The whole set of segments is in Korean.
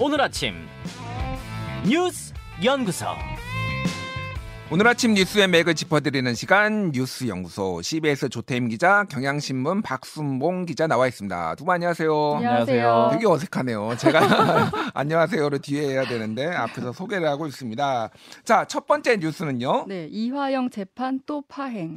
오늘 아침 뉴스 연구소. 오늘 아침 뉴스의 맥을 짚어드리는 시간 뉴스 연구소 CBS 조태임 기자, 경향신문 박순봉 기자 나와 있습니다. 두 분 안녕하세요. 안녕하세요. 되게 어색하네요. 제가 안녕하세요를 뒤에 해야 되는데 앞에서 소개를 하고 있습니다. 자, 첫 번째 뉴스는요. 네, 이화영 재판 또 파행.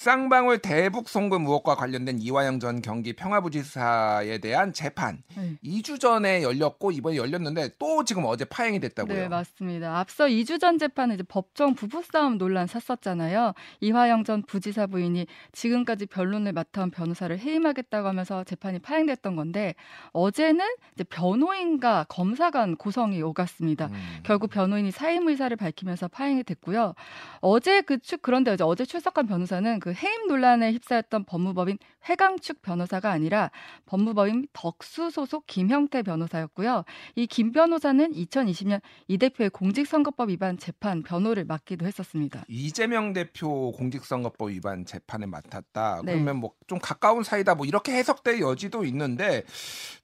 쌍방울 대북 송금 의혹과 관련된 이화영 전 경기 평화부지사에 대한 재판 네. 2주 전에 열렸고 이번에 열렸는데 또 지금 어제 파행이 됐다고요. 네, 맞습니다. 앞서 2주 전 재판은 이제 법정 부부싸움 논란 샀었잖아요. 이화영 전 부지사 부인이 지금까지 변론을 맡아온 변호사를 해임하겠다고 하면서 재판이 파행됐던 건데 어제는 이제 변호인과 검사 간 고성이 오갔습니다. 음. 결국 변호인이 사임 의사를 밝히면서 파행이 됐고요. 어제 그측 그런데 어제 출석한 변호사는 그 해임 논란에 휩싸였던 법무법인 회강축 변호사가 아니라 법무법인 덕수 소속 김형태 변호사였고요. 이 김 변호사는 2020년 이 대표의 공직선거법 위반 재판 변호를 맡기도 했었습니다. 이재명 대표 공직선거법 위반 재판을 맡았다. 네. 그러면 뭐 좀 가까운 사이다. 뭐 이렇게 해석될 여지도 있는데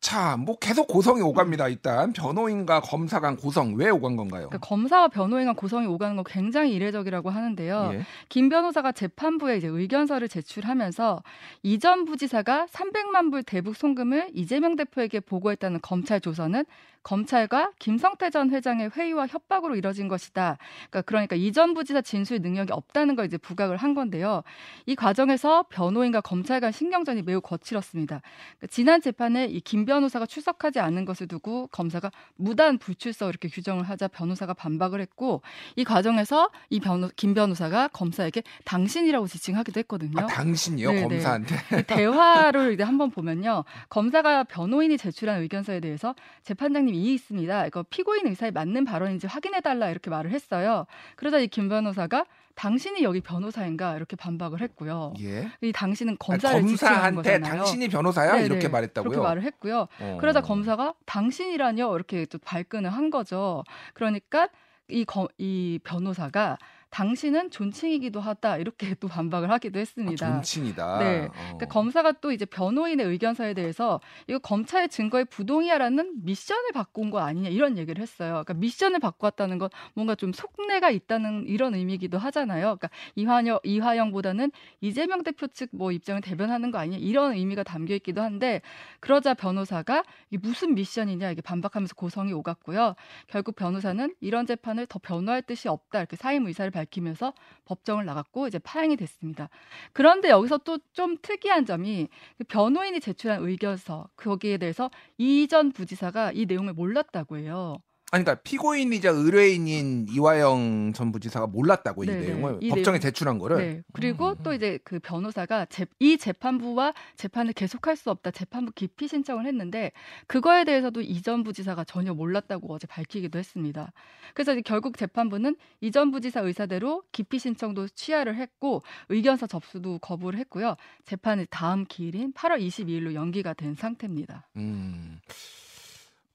자, 뭐 계속 고성이 오갑니다. 일단 변호인과 검사 간 고성 왜 오간 건가요? 그러니까 검사와 변호인 간 고성이 오가는 건 굉장히 이례적이라고 하는데요. 예. 김 변호사가 재판부에 이제 의견서를 제출하면서 이전 부지사가 300만 불 대북 송금을 이재명 대표에게 보고했다는 검찰 조서는 검찰과 김성태 전 회장의 회의와 협박으로 이뤄진 것이다. 그러니까, 그러니까 이전 부지사 진술 능력이 없다는 걸 이제 부각을 한 건데요. 이 과정에서 변호인과 검찰 간 신경전이 매우 거칠었습니다. 그러니까 지난 재판에 이 김 변호사가 출석하지 않은 것을 두고 검사가 무단 불출석 이렇게 규정을 하자 변호사가 반박을 했고 이 과정에서 이 변호 김 변호사가 검사에게 당신이라고 지칭하기도 했거든요. 아, 당신이요 네, 네. 검사한테. 그 대화를 이제 한번 보면요. 검사가 변호인이 제출한 의견서에 대해서 재판장님 이 있습니다. 이거 피고인 의사에 맞는 발언인지 확인해 달라 이렇게 말을 했어요. 그러자 이 김 변호사가 당신이 여기 변호사인가 이렇게 반박을 했고요. 예. 이 당신은 아니, 검사를 지칭한 검사한테 거잖아요. 당신이 변호사야 네, 이렇게 네. 말했다고요. 그렇게 말을 했고요. 어. 그러자 검사가 당신이라뇨 이렇게 또 발끈을 한 거죠. 그러니까 이, 거, 이 변호사가 당신은 존칭이기도 하다 이렇게 또 반박을 하기도 아, 했습니다. 존칭이다. 네. 어. 그러니까 검사가 또 이제 변호인의 의견서에 대해서 이거 검찰의 증거에 부동의하라는 미션을 받고 온 거 아니냐 이런 얘기를 했어요. 그러니까 미션을 받고 왔다는 건 뭔가 좀 속내가 있다는 이런 의미이기도 하잖아요. 그러니까 이화영 이화영보다는 이재명 대표 측 뭐 입장을 대변하는 거 아니냐 이런 의미가 담겨 있기도 한데 그러자 변호사가 이게 무슨 미션이냐 이게 반박하면서 고성이 오갔고요. 결국 변호사는 이런 재판을 더 변호할 뜻이 없다 이렇게 사임 의사를 밝 히면서 법정을 나갔고 이제 파행이 됐습니다. 그런데 여기서 또 좀 특이한 점이 그 변호인이 제출한 의견서 거기에 대해서 이전 부지사가 이 내용을 몰랐다고 해요. 아니 그러니까 피고인이자 의뢰인인 이화영 전 부지사가 몰랐다고 이 네, 네. 내용을 이 법정에 내용. 제출한 거를. 네. 그리고 음. 또 이제 그 변호사가 재, 이 재판부와 재판을 계속할 수 없다 재판부 기피 신청을 했는데 그거에 대해서도 이전 부지사가 전혀 몰랐다고 어제 밝히기도 했습니다. 그래서 이제 결국 재판부는 이전 부지사 의사대로 기피 신청도 취하를 했고 의견서 접수도 거부를 했고요. 재판이 다음 기일인 8월 22일로 연기가 된 상태입니다. 음.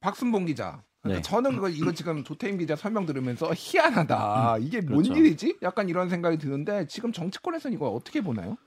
박순봉 기자. 그러니까 네. 저는 그거 이거 지금 조태임 기자 설명 들으면서 희한하다. 이게 뭔 그렇죠. 일이지? 약간 이런 생각이 드는데 지금 정치권에서는 이거 어떻게 보나요?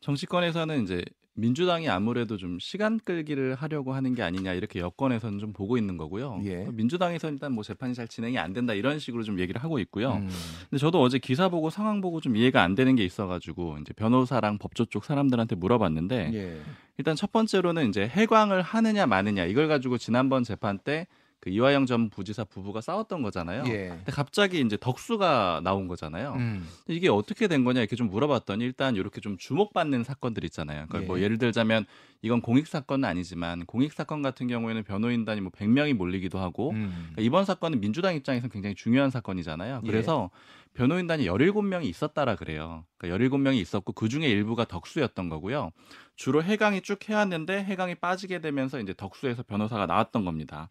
정치권에서는 이제 민주당이 아무래도 좀 시간 끌기를 하려고 하는 게 아니냐 이렇게 여권에서는 좀 보고 있는 거고요. 예. 민주당에서는 일단 뭐 재판이 잘 진행이 안 된다 이런 식으로 좀 얘기를 하고 있고요. 음. 근데 저도 어제 기사 보고 상황 보고 좀 이해가 안 되는 게 있어가지고 이제 변호사랑 법조 쪽 사람들한테 물어봤는데 예. 일단 첫 번째로는 이제 해광을 하느냐 마느냐 이걸 가지고 지난번 재판 때 그 이화영 전 부지사 부부가 싸웠던 거잖아요. 예. 근데 갑자기 이제 덕수가 나온 거잖아요. 음. 이게 어떻게 된 거냐 이렇게 좀 물어봤더니 일단 이렇게 좀 주목받는 사건들 있잖아요. 그러니까 예. 뭐 예를 들자면 이건 공익 사건은 아니지만 공익 사건 같은 경우에는 변호인단이 뭐 100명이 몰리기도 하고 음. 그러니까 이번 사건은 민주당 입장에서는 굉장히 중요한 사건이잖아요. 예. 그래서 변호인단이 17명이 있었다라 그래요. 그러니까 17명이 있었고 그중에 일부가 덕수였던 거고요. 주로 해강이 쭉 해왔는데 해강이 빠지게 되면서 이제 덕수에서 변호사가 나왔던 겁니다.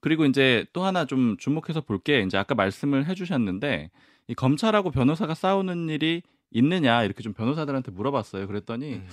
그리고 이제 또 하나 좀 주목해서 볼 게 이제 아까 말씀을 해주셨는데 이 검찰하고 변호사가 싸우는 일이 있느냐 이렇게 좀 변호사들한테 물어봤어요. 그랬더니 음.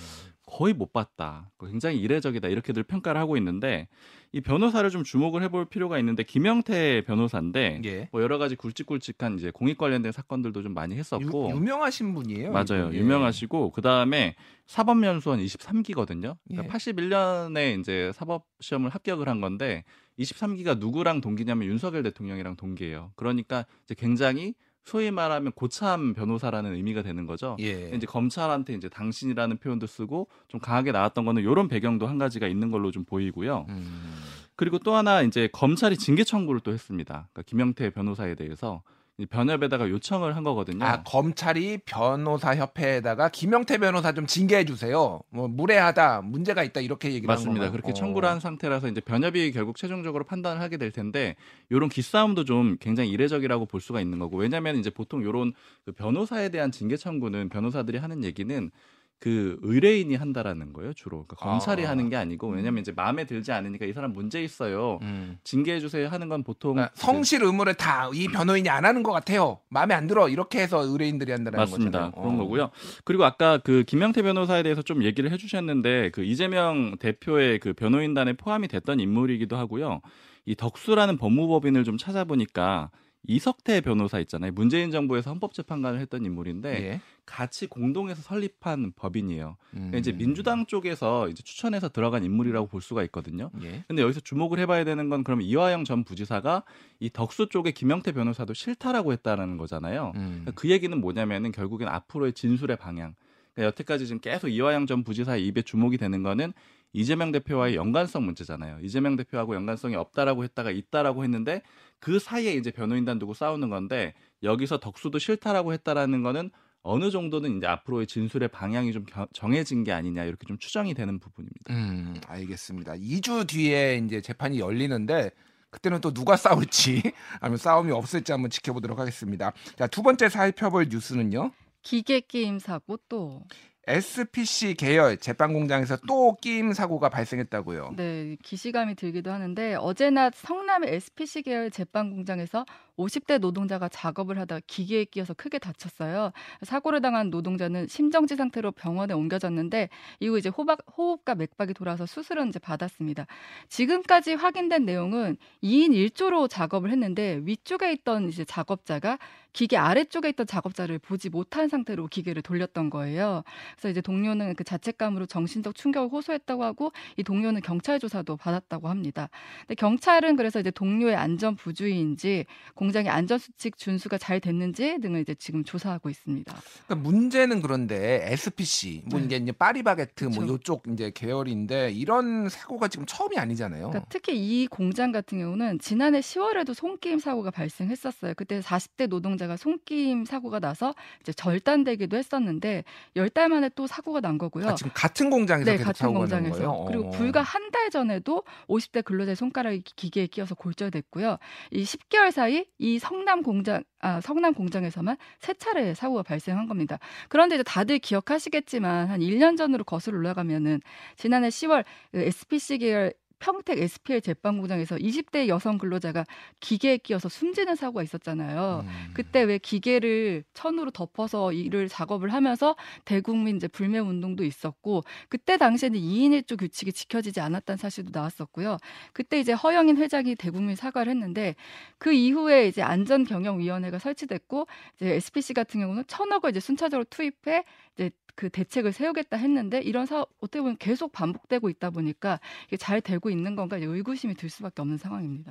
거의 못 봤다. 굉장히 이례적이다. 이렇게들 평가를 하고 있는데 이 변호사를 좀 주목을 해볼 필요가 있는데 김영태 변호사인데 예. 뭐 여러 가지 굵직굵직한 이제 공익 관련된 사건들도 좀 많이 했었고 유, 유명하신 분이에요. 맞아요. 예. 유명하시고 그 다음에 사법연수원 23기거든요. 그러니까 예. 81년에 이제 사법 시험을 합격을 한 건데 23기가 누구랑 동기냐면 윤석열 대통령이랑 동기예요. 그러니까 이제 굉장히 소위 말하면 고참 변호사라는 의미가 되는 거죠. 예. 이제 검찰한테 이제 당신이라는 표현도 쓰고 좀 강하게 나왔던 거는 이런 배경도 한 가지가 있는 걸로 좀 보이고요. 음. 그리고 또 하나 이제 검찰이 징계 청구를 또 했습니다. 그러니까 김영태 변호사에 대해서 이 변협에다가 요청을 한 거거든요. 아 검찰이 변호사 협회에다가 김영태 변호사 좀 징계해 주세요. 뭐 무례하다, 문제가 있다 이렇게 얘기를 맞습니다. 그렇게 어. 청구를 한 상태라서 이제 변협이 결국 최종적으로 판단을 하게 될 텐데 이런 기싸움도 좀 굉장히 이례적이라고 볼 수가 있는 거고 왜냐하면 이제 보통 이런 그 변호사에 대한 징계 청구는 변호사들이 하는 얘기는 그 의뢰인이 한다라는 거예요 주로 그러니까 검찰이 아. 하는 게 아니고 왜냐하면 이제 마음에 들지 않으니까 이 사람 문제 있어요 음. 징계해 주세요 하는 건 보통 그러니까 성실 의무를 다 이 변호인이 안 하는 것 같아요. 마음에 안 들어 이렇게 해서 의뢰인들이 한다는 맞습니다. 거잖아요. 그런 어. 거고요. 그리고 아까 그 김영태 변호사에 대해서 좀 얘기를 해주셨는데 그 이재명 대표의 그 변호인단에 포함이 됐던 인물이기도 하고요. 이 덕수라는 법무법인을 좀 찾아보니까 이석태 변호사 있잖아요. 문재인 정부에서 헌법재판관을 했던 인물인데 예. 같이 공동해서 설립한 법인이에요. 음. 그러니까 이제 민주당 쪽에서 이제 추천해서 들어간 인물이라고 볼 수가 있거든요. 예. 근데 여기서 주목을 해봐야 되는 건 그러면 이화영 전 부지사가 이 덕수 쪽에 김영태 변호사도 싫다라고 했다는 거잖아요. 음. 그 얘기는 뭐냐면은 결국엔 앞으로의 진술의 방향. 그러니까 여태까지 지금 계속 이화영 전 부지사의 입에 주목이 되는 거는 이재명 대표와의 연관성 문제잖아요. 이재명 대표하고 연관성이 없다라고 했다가 있다라고 했는데 그 사이에 이제 변호인단 두고 싸우는 건데 여기서 덕수도 싫다라고 했다라는 거는 어느 정도는 이제 앞으로의 진술의 방향이 좀 겨- 정해진 게 아니냐 이렇게 좀 추정이 되는 부분입니다. 음, 알겠습니다. 2주 뒤에 이제 재판이 열리는데 그때는 또 누가 싸울지 아니면 싸움이 없을지 한번 지켜보도록 하겠습니다. 자, 두 번째 살펴볼 뉴스는요. 기계 게임 사고 또 SPC 계열 제빵 공장에서 또 끼임 사고가 발생했다고요. 네, 기시감이 들기도 하는데 어제 낮 성남의 SPC 계열 제빵 공장에서 50대 노동자가 작업을 하다 기계에 끼어서 크게 다쳤어요. 사고를 당한 노동자는 심정지 상태로 병원에 옮겨졌는데 이후 이제 호박, 호흡과 맥박이 돌아서 수술은 이제 받았습니다. 지금까지 확인된 내용은 2인 1조로 작업을 했는데 위쪽에 있던 이제 작업자가 기계 아래쪽에 있던 작업자를 보지 못한 상태로 기계를 돌렸던 거예요. 그래서 이제 동료는 그 자책감으로 정신적 충격을 호소했다고 하고 이 동료는 경찰 조사도 받았다고 합니다. 근데 경찰은 그래서 이제 동료의 안전 부주의인지 공 장의 안전 수칙 준수가 잘 됐는지 등을 이제 지금 조사하고 있습니다. 그러니까 문제는 그런데 SPC 뭐 네. 이제 파리바게트 뭐 그쵸. 요쪽 이제 계열인데 이런 사고가 지금 처음이 아니잖아요. 그러니까 특히 이 공장 같은 경우는 지난해 10월에도 손게임 사고가 발생했었어요. 그때 40대 노동자가 손게임 사고가 나서 이제 절단되기도 했었는데 열 달 만에 또 사고가 난 거고요. 아, 지금 같은 공장에서 네, 같은 공장에서. 그리고 어. 불과 한 달 전에도 50대 근로자의 손가락이 기- 기계에 끼어서 골절됐고요. 이 10개월 사이 이 성남 공장 아, 성남 공장에서만 세 차례 사고가 발생한 겁니다. 그런데 이제 다들 기억하시겠지만 한 1년 전으로 거슬러 올라가면은 지난해 10월 그 SPC 계열 평택 SPL 제빵 공장에서 20대 여성 근로자가 기계에 끼어서 숨지는 사고가 있었잖아요. 음. 그때 왜 기계를 천으로 덮어서 일을 작업을 하면서 대국민 이제 불매 운동도 있었고 그때 당시에는 2인 1조 규칙이 지켜지지 않았다는 사실도 나왔었고요. 그때 이제 허영인 회장이 대국민 사과를 했는데 그 이후에 이제 안전 경영 위원회가 설치됐고 이제 SPC 같은 경우는 천억을 이제 순차적으로 투입해 이제 그 대책을 세우겠다 했는데 이런 사업 어떻게 보면 계속 반복되고 있다 보니까 이게 잘 되고 있는 건가 의구심이 들 수밖에 없는 상황입니다.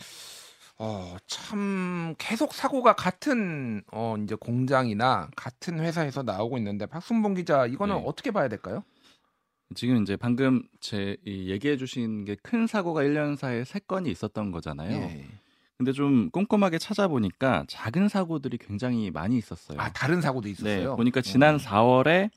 어, 참 계속 사고가 같은 어 이제 공장이나 같은 회사에서 나오고 있는데 박순봉 기자 이거는 네. 어떻게 봐야 될까요? 지금 이제 방금 제이 얘기해 주신 게 큰 사고가 1년 사이에 세 건이 있었던 거잖아요. 예. 근데 좀 꼼꼼하게 찾아보니까 작은 사고들이 굉장히 많이 있었어요. 아 다른 사고도 네, 있었어요. 보니까 지난 어. 4월에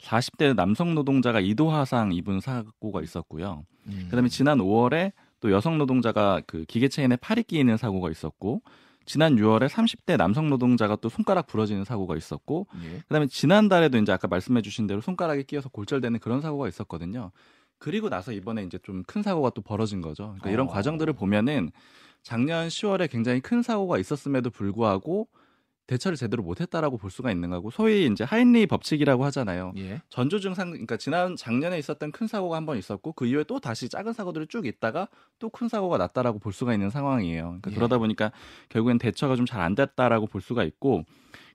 40대 남성 노동자가 이도 화상 입은 사고가 있었고요. 음. 그다음에 지난 5월에 또 여성 노동자가 그 기계 체인에 팔이 끼이는 사고가 있었고 지난 6월에 30대 남성 노동자가 또 손가락 부러지는 사고가 있었고 예. 그다음에 지난달에도 이제 아까 말씀해 주신 대로 손가락에 끼어서 골절되는 그런 사고가 있었거든요. 그리고 나서 이번에 이제 좀 큰 사고가 또 벌어진 거죠. 그러니까 이런 어. 과정들을 보면은 작년 10월에 굉장히 큰 사고가 있었음에도 불구하고 대처를 제대로 못했다라고 볼 수가 있는 거고 소위 이제 하인리 법칙이라고 하잖아요. 예. 전조 증 상 그러니까 지난 작년에 있었던 큰 사고가 한 번 있었고 그 이후에 또 다시 작은 사고들이 쭉 있다가 또 큰 사고가 났다라고 볼 수가 있는 상황이에요. 그러니까 예. 그러다 보니까 결국엔 대처가 좀 잘 안 됐다라고 볼 수가 있고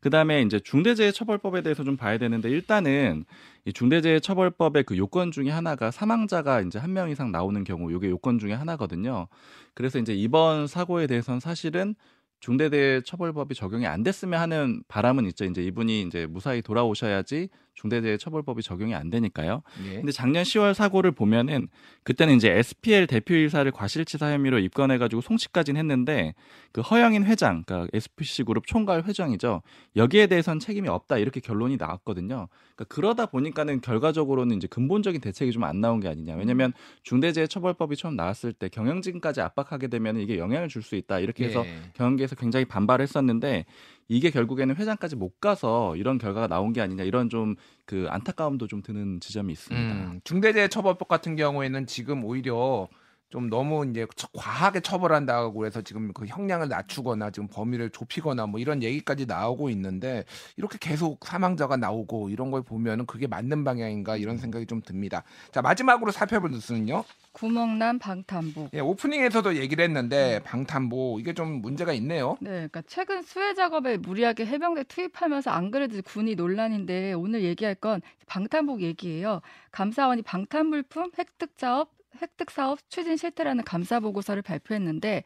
그다음에 이제 중대재해처벌법에 대해서 좀 봐야 되는데 일단은 이 중대재해처벌법의 그 요건 중에 하나가 사망자가 이제 한 명 이상 나오는 경우 요게 요건 중에 하나거든요. 그래서 이제 이번 사고에 대해서는 사실은 중대재해처벌법이 적용이 안 됐으면 하는 바람은 있죠. 이제 이분이 이제 무사히 돌아오셔야지 중대재해처벌법이 적용이 안 되니까요. 예. 근데 작년 10월 사고를 보면은 그때는 이제 SPL 대표이사를 과실치사 혐의로 입건해가지고 송치까지는 했는데 그 허영인 회장, 그러니까 SPC 그룹 총괄 회장이죠. 여기에 대해서는 책임이 없다 이렇게 결론이 나왔거든요. 그러니까 그러다 보니까는 결과적으로는 이제 근본적인 대책이 좀 안 나온 게 아니냐. 왜냐하면 중대재해처벌법이 처음 나왔을 때 경영진까지 압박하게 되면 이게 영향을 줄 수 있다 이렇게 해서 예. 경영계에서 굉장히 반발했었는데 이게 결국에는 회장까지 못 가서 이런 결과가 나온 게 아니냐 이런 좀 그 안타까움도 좀 드는 지점이 있습니다. 음, 중대재해처벌법 같은 경우에는 지금 오히려 좀 너무 이제 처- 과하게 처벌한다고 해서 지금 그 형량을 낮추거나 지금 범위를 좁히거나 뭐 이런 얘기까지 나오고 있는데 이렇게 계속 사망자가 나오고 이런 걸 보면은 그게 맞는 방향인가 이런 생각이 좀 듭니다. 자 마지막으로 살펴볼 뉴스는요. 구멍난 방탄복. 예, 오프닝에서도 얘기를 했는데 방탄보 이게 좀 문제가 있네요. 네, 그러니까 최근 수해 작업에 무리하게 해병대 투입하면서 안 그래도 군이 논란인데 오늘 얘기할 건 방탄복 얘기예요. 감사원이 방탄 물품 획득 사업 획득 사업 추진 실태라는 감사 보고서를 발표했는데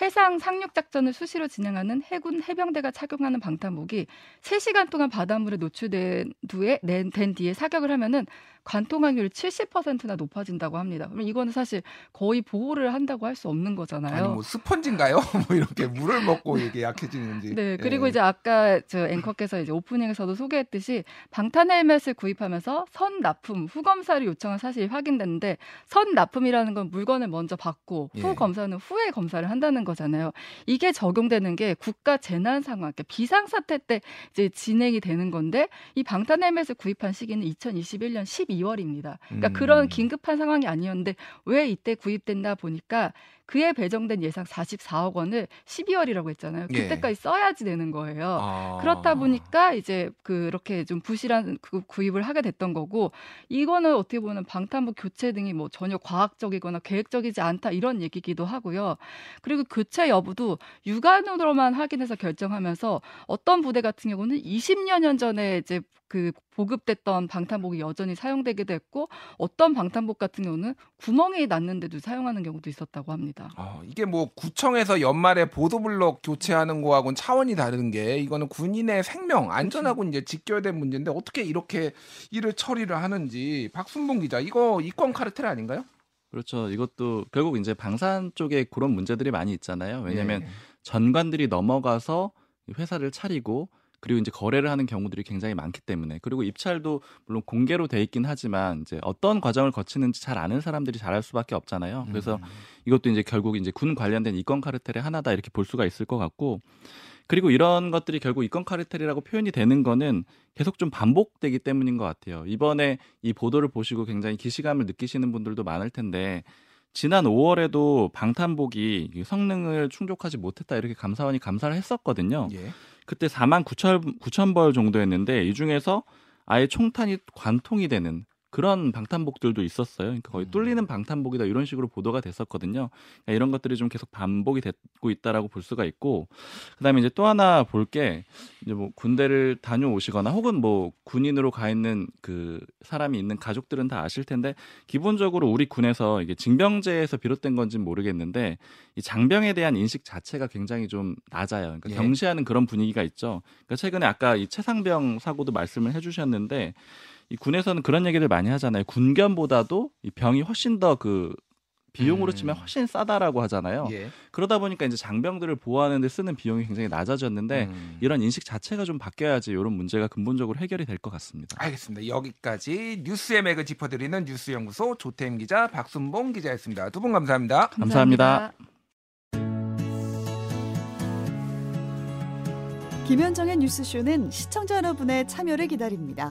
해상 상륙 작전을 수시로 진행하는 해군 해병대가 착용하는 방탄복이 3시간 동안 바닷물에 노출된 뒤에 낸- 된 뒤에 사격을 하면은 관통 확률이 70%나 높아진다고 합니다. 그러면 이거는 사실 거의 보호를 한다고 할 수 없는 거잖아요. 아니 뭐 스펀지인가요? 뭐 이렇게 물을 먹고 이게 약해지는지. 네, 그리고 예. 이제 아까 저 앵커께서 이제 오프닝에서도 소개했듯이 방탄 헬멧을 구입하면서 선 납품 후 검사를 요청한 사실이 확인됐는데 선 납품이라는 건 물건을 먼저 받고 후 예. 검사는 후에 검사를 한다는 거잖아요. 이게 적용되는 게 국가 재난 상황, 그러니까 비상 사태 때 이제 진행이 되는 건데 이 방탄 헬멧을 구입한 시기는 2021년 12 월입니다. 그러니까 음. 그런 긴급한 상황이 아니었는데 왜 이때 구입됐나 보니까 그에 배정된 예상 44억 원을 12월이라고 했잖아요. 예. 그때까지 써야지 되는 거예요. 아. 그렇다 보니까 이제 그렇게 좀 부실한 그 구입을 하게 됐던 거고 이거는 어떻게 보면 방탄복 교체 등이 뭐 전혀 과학적이거나 계획적이지 않다 이런 얘기기도 하고요. 그리고 교체 여부도 육안으로만 확인해서 결정하면서 어떤 부대 같은 경우는 20여 년 전에 이제 그 보급됐던 방탄복이 여전히 사용되기도 했고 어떤 방탄복 같은 경우는 구멍이 났는데도 사용하는 경우도 있었다고 합니다. 아, 이게 뭐 구청에서 연말에 보도블록 교체하는 거하고는 차원이 다른 게 이거는 군인의 생명 안전하고 이제 직결된 문제인데 어떻게 이렇게 일을 처리를 하는지 박순봉 기자 이거 이권 카르텔 아닌가요? 그렇죠. 이것도 결국 이제 방산 쪽에 그런 문제들이 많이 있잖아요. 왜냐하면 예. 전관들이 넘어가서 회사를 차리고 그리고 이제 거래를 하는 경우들이 굉장히 많기 때문에 그리고 입찰도 물론 공개로 돼 있긴 하지만 이제 어떤 과정을 거치는지 잘 아는 사람들이 잘할 수밖에 없잖아요. 그래서 음. 이것도 이제 결국 이제 군 관련된 이권 카르텔의 하나다 이렇게 볼 수가 있을 것 같고 그리고 이런 것들이 결국 이권 카르텔이라고 표현이 되는 거는 계속 좀 반복되기 때문인 것 같아요. 이번에 이 보도를 보시고 굉장히 기시감을 느끼시는 분들도 많을 텐데 지난 5월에도 방탄복이 성능을 충족하지 못했다 이렇게 감사원이 감사를 했었거든요. 예. 그때 4만 9천 9천 벌 정도였는데 이 중에서 아예 총탄이 관통이 되는 그런 방탄복들도 있었어요. 그러니까 거의 음. 뚫리는 방탄복이다 이런 식으로 보도가 됐었거든요. 그러니까 이런 것들이 좀 계속 반복이 되고 있다라고 볼 수가 있고 그다음에 이제 또 하나 볼 게 이제 뭐 군대를 다녀오시거나 혹은 뭐 군인으로 가 있는 그 사람이 있는 가족들은 다 아실 텐데 기본적으로 우리 군에서 이게 징병제에서 비롯된 건지는 모르겠는데 이 장병에 대한 인식 자체가 굉장히 좀 낮아요. 그러니까 예. 경시하는 그런 분위기가 있죠. 그러니까 최근에 아까 이 최상병 사고도 말씀을 해주셨는데 이 군에서는 그런 얘기를 많이 하잖아요. 군견보다도 이 병이 훨씬 더 그 비용으로 음. 치면 훨씬 싸다라고 하잖아요. 예. 그러다 보니까 이제 장병들을 보호하는 데 쓰는 비용이 굉장히 낮아졌는데 음. 이런 인식 자체가 좀 바뀌어야지 이런 문제가 근본적으로 해결이 될 것 같습니다. 알겠습니다. 여기까지 뉴스의 맥을 짚어드리는 뉴스연구소 조태임 기자, 박순봉 기자였습니다. 두 분 감사합니다. 감사합니다. 김현정의 뉴스쇼는 시청자 여러분의 참여를 기다립니다.